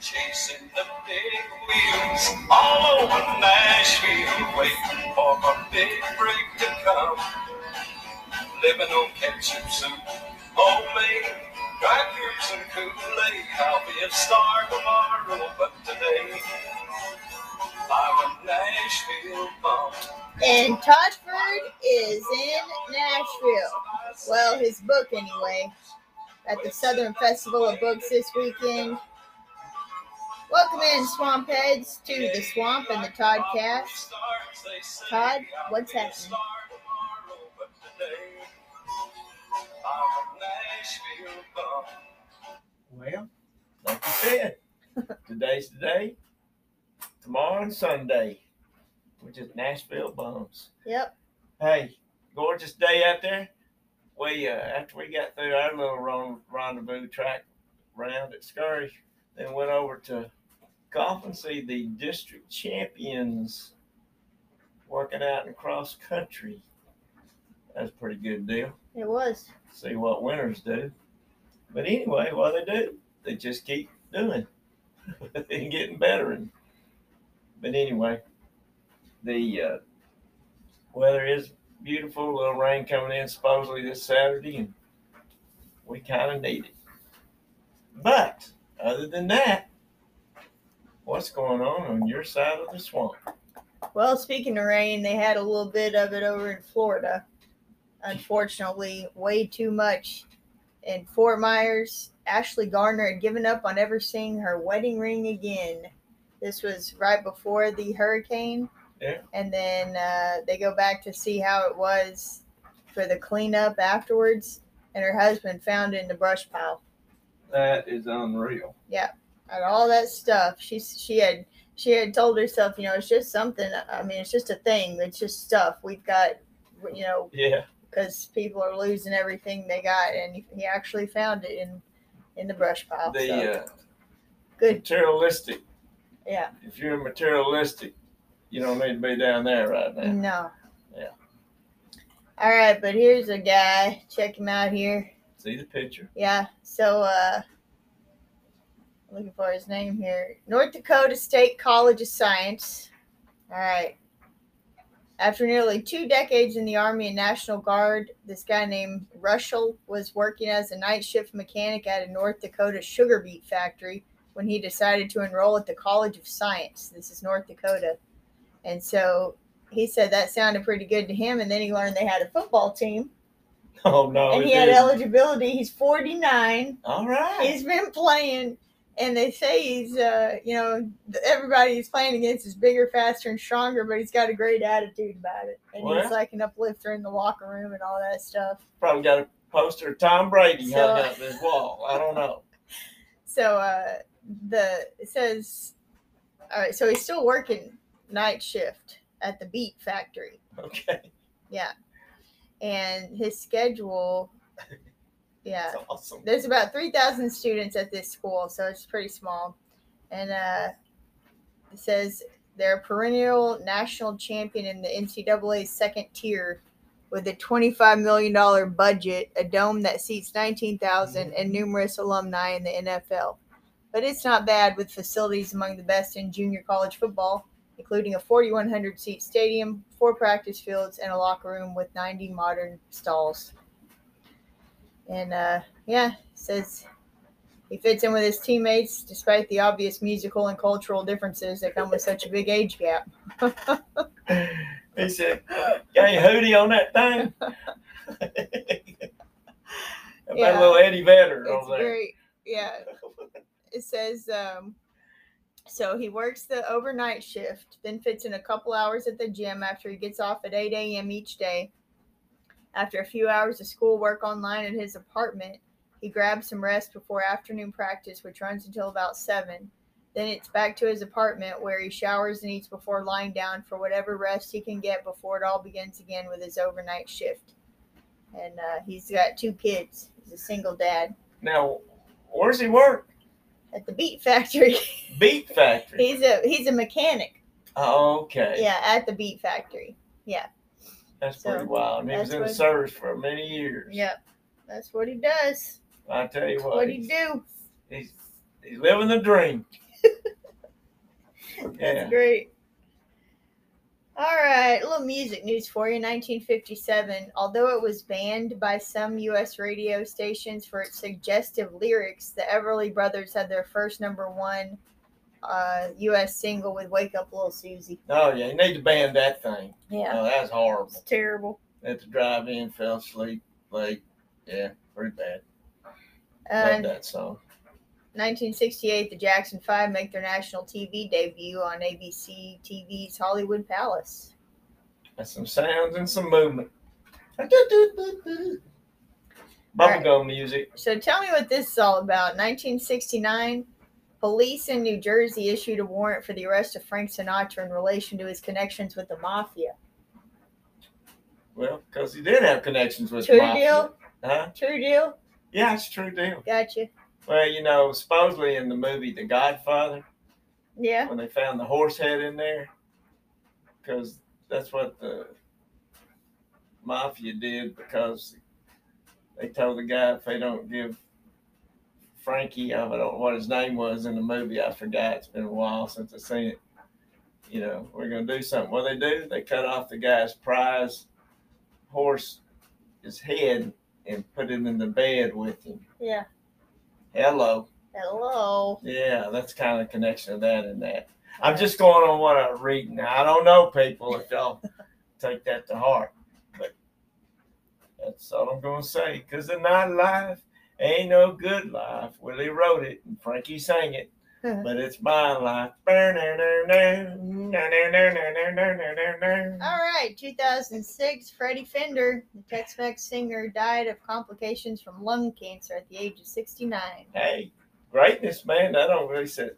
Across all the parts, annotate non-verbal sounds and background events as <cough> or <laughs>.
Chasing the big wheels all over Nashville, waiting for a big break to come. Living on ketchup soup, homemade crackers and Kool-Aid. I'll be a star tomorrow, but today I'm a Nashville bum. And Toddford is in Nashville. Well, his book anyway. At the Southern Festival of Books this weekend. Welcome in, Swamp Heads, to the Swamp and the Toddcast. Todd, what's happening? Well, like you said, <laughs> today's the day. Tomorrow and Sunday, we're just Nashville bums. Yep. Hey, gorgeous day out there. We uh, after we got through our little ron- rendezvous track round at Scurry, then went over to golf and see the district champions working out in cross country. That's a pretty good deal. It was. See what winners do. But anyway, what they do, they just keep doing <laughs> and getting better. And but anyway, the uh, weather is beautiful. A little rain coming in supposedly this Saturday, and we kind of need it. But other than that, what's going on on your side of the swamp? Well, speaking of rain, they had a little bit of it over in Florida. Unfortunately, way too much. In Fort Myers, Ashley Gardner had given up on ever seeing her wedding ring again. This was right before the hurricane. Yeah. And then uh, they go back to see how it was for the cleanup afterwards. And her husband found it in the brush pile. That is unreal. And all that stuff. She she had she had told herself, you know, it's just something. I mean, it's just a thing. It's just stuff we've got, you know, Yeah, because people are losing everything they got, and he, actually found it in in the brush pile. the so, uh, good, materialistic. yeah. If you're materialistic, you don't need to be down there right now. No. Yeah. All right, but here's a guy. Check him out here. See the picture. Yeah. So, uh, looking for his name here. North Dakota State College of Science. All right. After nearly two decades in the Army and National Guard, this guy named Rushell was working as a night shift mechanic at a North Dakota sugar beet factory when he decided to enroll at the College of Science. This is North Dakota. And so he said that sounded pretty good to him. And then he learned they had a football team Oh no! and he had didn't. eligibility. He's 49 All right. he's been playing and they say he's uh you know everybody he's playing against is bigger faster and stronger but he's got a great attitude about it and he's like an uplifter in the locker room and all that stuff Probably got a poster of Tom Brady So- hung up this wall. I don't know. <laughs> so uh the it says all right so he's still working night shift at the Beet factory Okay. yeah and his schedule <laughs> yeah. That's awesome. there's about 3000 students at this school so it's pretty small. And uh, it says they're a perennial national champion in the ncaa second tier with a $25 million budget a dome that seats 19000 and numerous alumni in the nfl but it's not bad with facilities among the best in junior college football including a 4100 seat stadium four practice fields and a locker room with 90 modern stalls and uh, yeah, says he fits in with his teammates despite the obvious musical and cultural differences that come with such a big age gap. <laughs> He said, "Got your hoodie on that thing?" <laughs> <laughs> That Yeah. little Eddie Vedder It's over there. great. Yeah. It says um, so he works the overnight shift, then fits in a couple hours at the gym after he gets off at 8 a.m. each day. After a few hours of schoolwork online at his apartment, he grabs some rest before afternoon practice, which runs until about 7. Then it's back to his apartment where he showers and eats before lying down for whatever rest he can get before it all begins again with his overnight shift. And uh, he's got two kids. He's a single dad Now, where's he work? at the beet factory. <laughs> Beet Factory. he's a he's a mechanic. Oh, okay. Yeah, at the beet factory. That's So, pretty wild. And he was that's in the what- service for many years. Yep. That's what he does. I tell you That's what, what he he's, do. he's, he's living the dream. <laughs> That's Yeah. great. All right, a little music news for you. 1957. Although it was banned by some U.S. radio stations for its suggestive lyrics, the Everly Brothers had their first number one uh, U.S. single with "Wake Up, Little Susie." Oh yeah, you need to ban that thing. Yeah, Oh, that's horrible. it's terrible. At the drive-in, fell asleep late. Yeah, pretty bad. Love And that song. 1968, the Jackson Five make their national TV debut on ABC TV's Hollywood Palace. That's some sounds and some movement. Bubblegum music. So tell me what this is all about. 1969, police in New Jersey issued a warrant for the arrest of Frank Sinatra in relation to his connections with the mafia. Well, because he did have connections with True the mafia. deal? Huh? True deal? Yeah, it's a true deal. Gotcha. Well, you know, supposedly in the movie The Godfather, Yeah. when they found the horse head in there, because that's what the mafia did, because they told the guy if they don't give Frankie, I don't know what his name was in the movie, I forgot. It's been a while since I've seen it. You know, we're going to do something. What they do, they cut off the guy's prize horse, his head, and put it in the bed with him. Yeah. Hello. Hello. Yeah, that's kind of connection of that and that. I'm just going on what I'm reading. Now, I don't know people if y'all <laughs> take that to heart, but that's all I'm going to say. Because the night life ain't no good life. Willie wrote it and Frankie sang it, but it's my life. All right, 2006, Freddie Fender, the Tex-Mex singer, died of complications from lung cancer at the age of 69. Hey, greatness, man. I don't really say.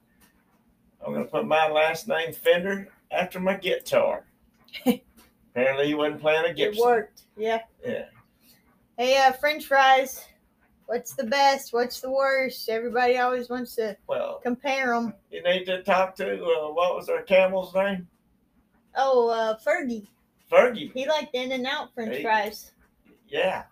I'm going to put my last name Fender after my guitar. Apparently, he wasn't playing a guitar. It worked. Yeah. Yeah. Hey, uh, French fries. What's the best? What's the worst? Everybody always wants to Well, compare them. you need to talk to uh, what was our camel's name? Oh, uh, Fergie. Fergie. He liked In-N-Out French Hey. fries. Yeah.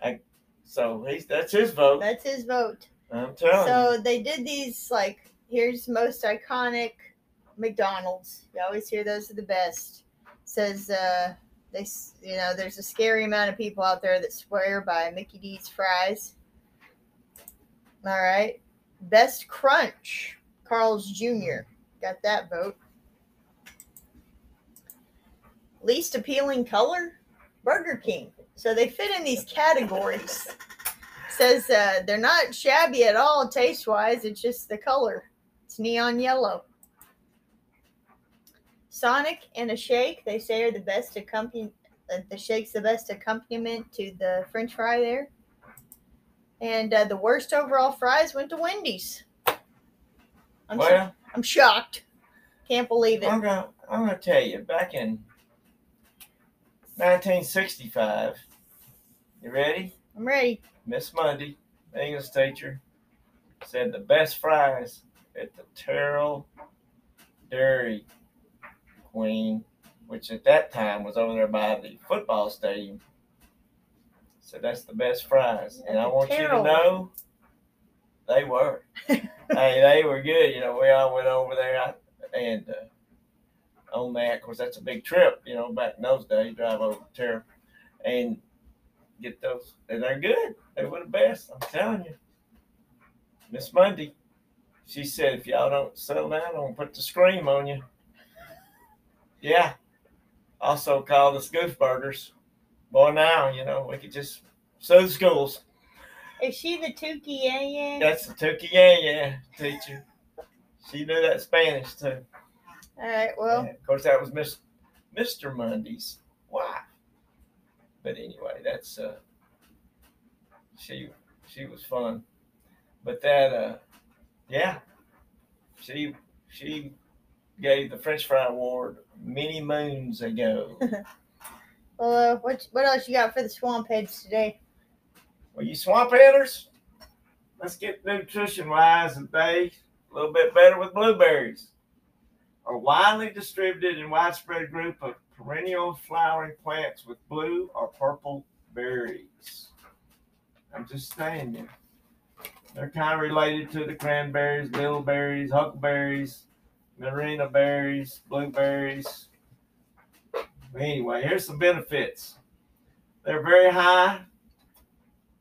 I, so he's that's his vote. That's his vote. I'm telling you. So they did these like here's most iconic McDonald's. You always hear those are the best. Says uh they you know there's a scary amount of people out there that swear by Mickey D's fries. All right, best crunch, Carl's Jr. Got that vote. Least appealing color, Burger King. So they fit in these categories says uh, they're not shabby at all taste wise. It's just the color. It's neon yellow. Sonic and a shake, they say, are the best accompaniment. Uh, the shake's the best accompaniment to the French fry there. And uh, the worst overall fries went to Wendy's. I'm, well, I'm shocked. Can't believe it. I'm gonna I'm gonna tell you. Back in 1965, you ready? I'm ready. Miss Mundy, English teacher, said the best fries at the Terrell Dairy Queen, which at that time was over there by the football stadium. So that's the best fries. And I want you to know they were. <laughs> hey, they were good. You know, we all went over there and uh, on that. Of course, that's a big trip. You know, back in those days, drive over to Terrell and get those. And they're good. They were the best. I'm telling you. Miss Mundy, she said, if y'all don't settle down, I'm gonna put the scream on you. Yeah. Also called us goof burgers. Boy, now you know we could just sue the schools. Is she the Tuki yeah yeah? That's the Tuki yeah yeah teacher. She knew that Spanish too. All right. Well, And of course, that was Miss Mr. Mundy's wife. But anyway, that's uh, she she was fun. But that uh, yeah, she she gave the French fry award many moons ago. <laughs> well, uh, what what else you got for the swamp heads today? well, you swamp headers, let's get nutrition wise and today a little bit better with blueberries. A widely distributed and widespread group of perennial flowering plants with blue or purple berries. I'm just saying you. They're kind of related to the cranberries, bilberries, huckleberries, marina berries, blueberries. Anyway, here's some benefits. They're very high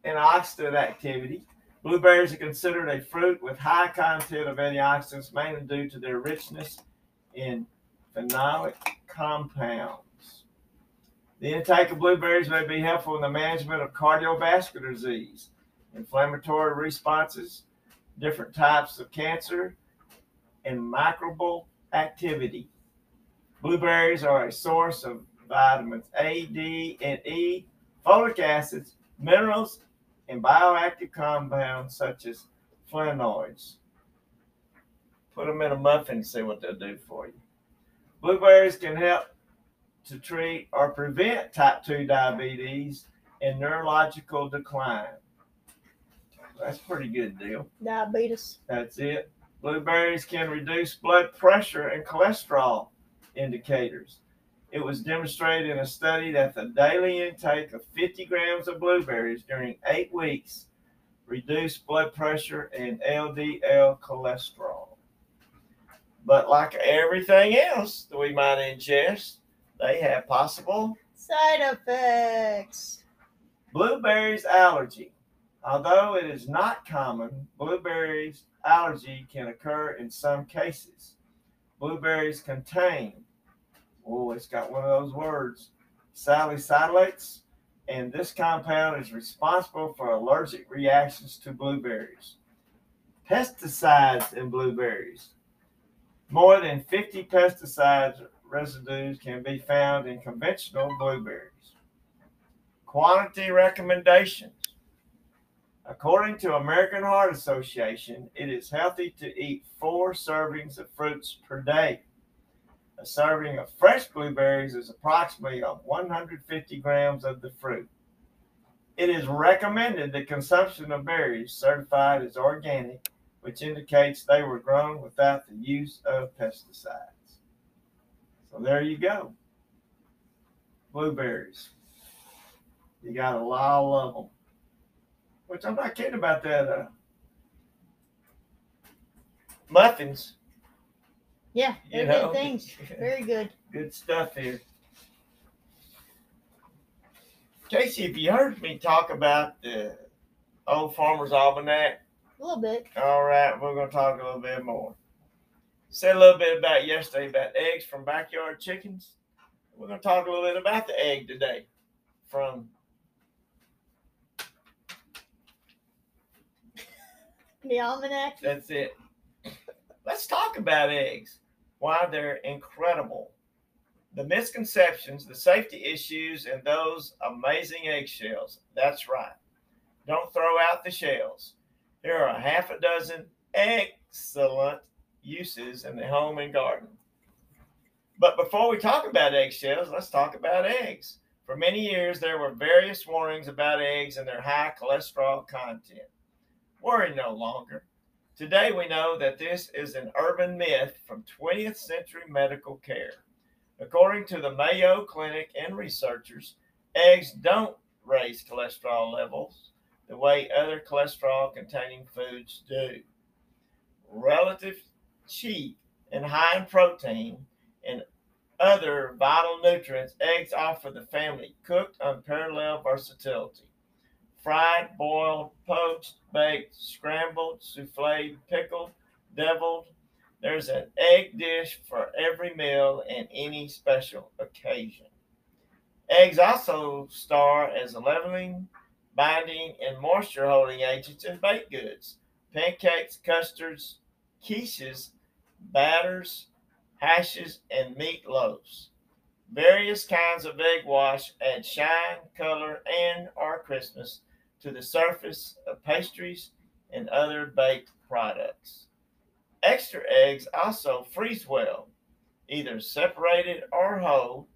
in oxidant activity. Blueberries are considered a fruit with high content of antioxidants, mainly due to their richness in phenolic compounds. The intake of blueberries may be helpful in the management of cardiovascular disease, inflammatory responses, different types of cancer, and microbial activity. Blueberries are a source of vitamins A, D, and E, folic acids, minerals, and bioactive compounds such as flavonoids. Put them in a muffin and see what they'll do for you. Blueberries can help to treat or prevent type 2 diabetes and neurological decline. That's a pretty good deal. Diabetes. That's it. Blueberries can reduce blood pressure and cholesterol indicators. It was demonstrated in a study that the daily intake of 50 grams of blueberries during eight weeks reduced blood pressure and LDL cholesterol. But like everything else that we might ingest, they have possible Side effects. Blueberries allergy. Although it is not common, blueberries allergy can occur in some cases. Blueberries contain, oh, it's got one of those words, salicylates, and this compound is responsible for allergic reactions to blueberries. Pesticides in blueberries. More than 50 pesticide residues can be found in conventional blueberries. Quantity recommendations. According to American Heart Association, it is healthy to eat four servings of fruits per day. A serving of fresh blueberries is approximately of 150 grams of the fruit. It is recommended the consumption of berries certified as organic, which indicates they were grown without the use of pesticides. So there you go. Blueberries. You got a lot of them. Which I'm not kidding about that. Uh, muffins. Yeah, You they're know. good things. <laughs> Very good. Good stuff here. Casey, if you heard me talk about the Old Farmer's Almanac, A little bit. all right, we're going to talk a little bit more. Said a little bit about yesterday about eggs from backyard chickens. We're going to talk a little bit about the egg today from The almanac. That's it. Let's talk about eggs. Why they're incredible. The misconceptions, the safety issues, and those amazing eggshells. That's right. Don't throw out the shells. There are a half a dozen excellent uses in the home and garden. But before we talk about eggshells, let's talk about eggs. For many years, there were various warnings about eggs and their high cholesterol content. Worry no longer. Today, we know that this is an urban myth from 20th century medical care. According to the Mayo Clinic and researchers, eggs don't raise cholesterol levels the way other cholesterol containing foods do. Relative cheap and high in protein and other vital nutrients, eggs offer the family cooked unparalleled versatility fried, boiled, poached, baked, scrambled, souffled, pickled, deviled. There's an egg dish for every meal and any special occasion. Eggs also star as leavening, binding, and moisture holding agents in baked goods, pancakes, custards, quiches, batters, hashes, and meatloaves. Various kinds of egg wash add shine, color, and or crispness to the surface of pastries and other baked products. Extra eggs also freeze well, either separated or whole,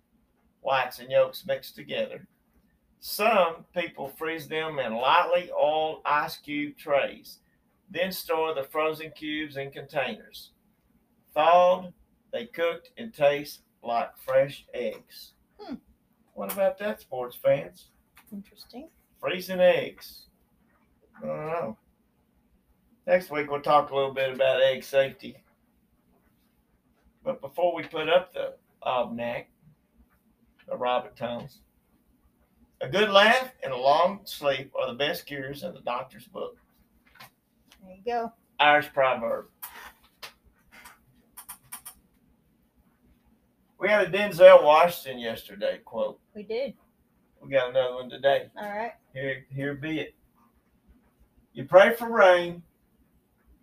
whites and yolks mixed together. Some people freeze them in lightly oiled ice cube trays, then store the frozen cubes in containers. Thawed, they cooked and taste like fresh eggs. Hmm. What about that, sports fans? Interesting. Freezing eggs. I don't know. Next week we'll talk a little bit about egg safety. But before we put up the um, almanac, the Robert Thomas, a good laugh and a long sleep are the best cures in the doctor's book. There you go. Irish proverb. We had a Denzel Washington yesterday quote. We did. We got another one today. All right. Here, here be it. You pray for rain.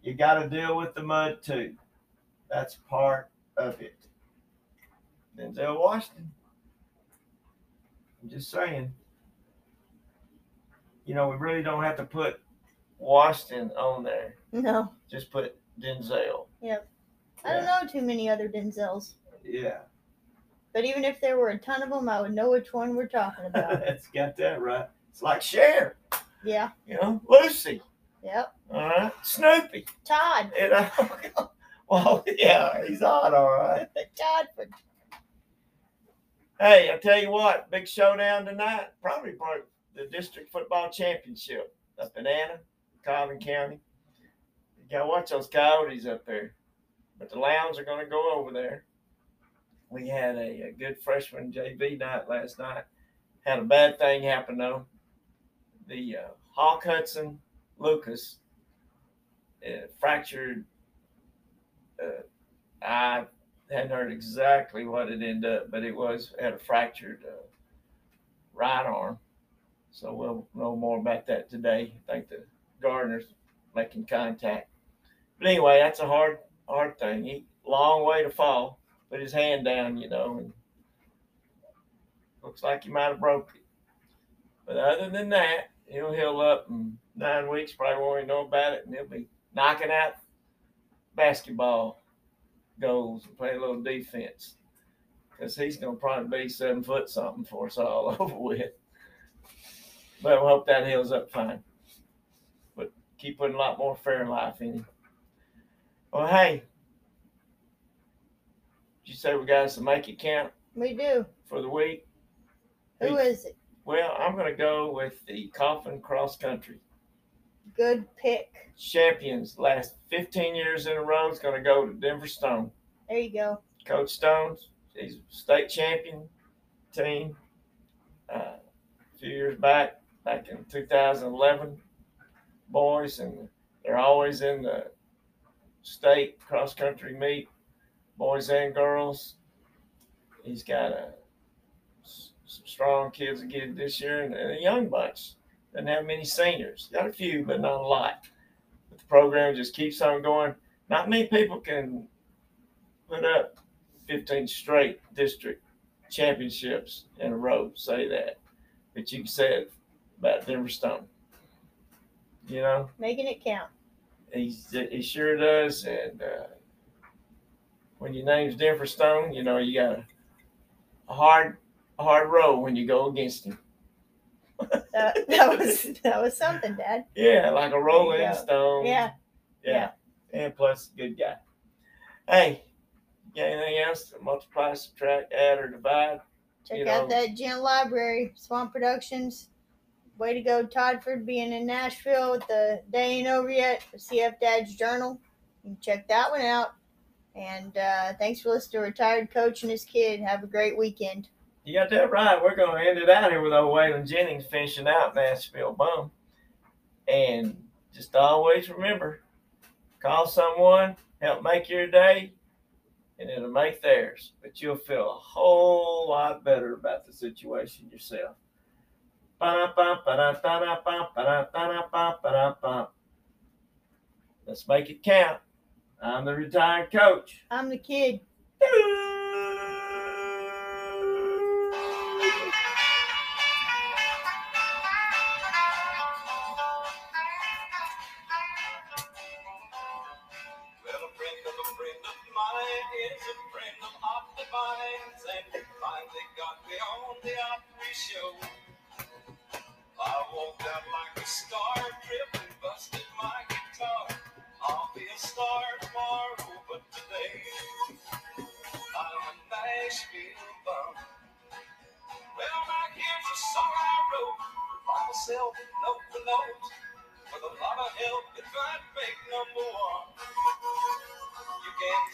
You got to deal with the mud too. That's part of it. Denzel Washington. I'm just saying. You know, we really don't have to put Washington on there. No, Just put Denzel. Yeah. I don't know too many other Denzels. Yeah, But even if there were a ton of them, I would know which one we're talking about. <laughs> that's got that right. It's like Cher, yeah. you know, Lucy, Yep. all right, Snoopy. Todd. You know, <laughs> well, yeah, he's on, all right. Todd for Hey, I tell you what, big showdown tonight. Probably part the district football championship up in Anna, County. You gotta watch those coyotes up there. But the Lounge are gonna go over there. We had a, a good freshman JV night last night. Had a bad thing happen though. The uh, Hawk Hudson Lucas uh, fractured. Uh, I hadn't heard exactly what it ended up, but it was had a fractured uh, right arm. So we'll know more about that today. I think the gardener's making contact. But anyway, that's a hard, hard thing. He long way to fall. Put his hand down, you know, and looks like he might have broke it. But other than that, he'll heal up in nine weeks. Probably won't even know about it, and he'll be knocking out basketball goals and play a little defense. Because he's going to probably be seven foot something for us all <laughs> over with. But we hope that heals up fine. But keep putting a lot more Fairlife in him. Well, hey, did you say we got us to make it count we do. for the week? Who is it? Well, I'm going to go with the Kaufman Cross Country. Good pick. Champions last 15 years in a row is going to go to Denver Stone. There you go. Coach Stones, he's state champion team uh, a few years back, back in 2011. Boys, and they're always in the state cross country meet, boys and girls. He's got a, some strong kids again this year and a young bunch. Doesn't have many seniors. Got a few, but not a lot. But the program just keeps on going. Not many people can put up 15 straight district championships in a row. Say that, but you can say it about Denver Stone. You know, Making it count. he's he sure does. And uh, when your name's Denver Stone, you know you got a, a hard a hard road when you go against him. <laughs> That, that was that was something, Dad. Yeah, like a rolling stone. Yeah. yeah, and plus good guy. Hey, got anything else to multiply, subtract, add, or divide? Check You out know- that Gent Library, Swamp Productions. Way to go, Toddford, being in Nashville with the day ain't over yet CF Dad's Journal. You can check that one out. And uh, thanks for listening to Retired Coach and his kid. Have a great weekend. You got that right. We're going to end it out here with old Waylon Jennings finishing out Nashville Bum. And just always remember call someone, help make your day, and it'll make theirs. But you'll feel a whole lot better about the situation yourself. Let's make it count. I'm the retired coach. I'm the kid.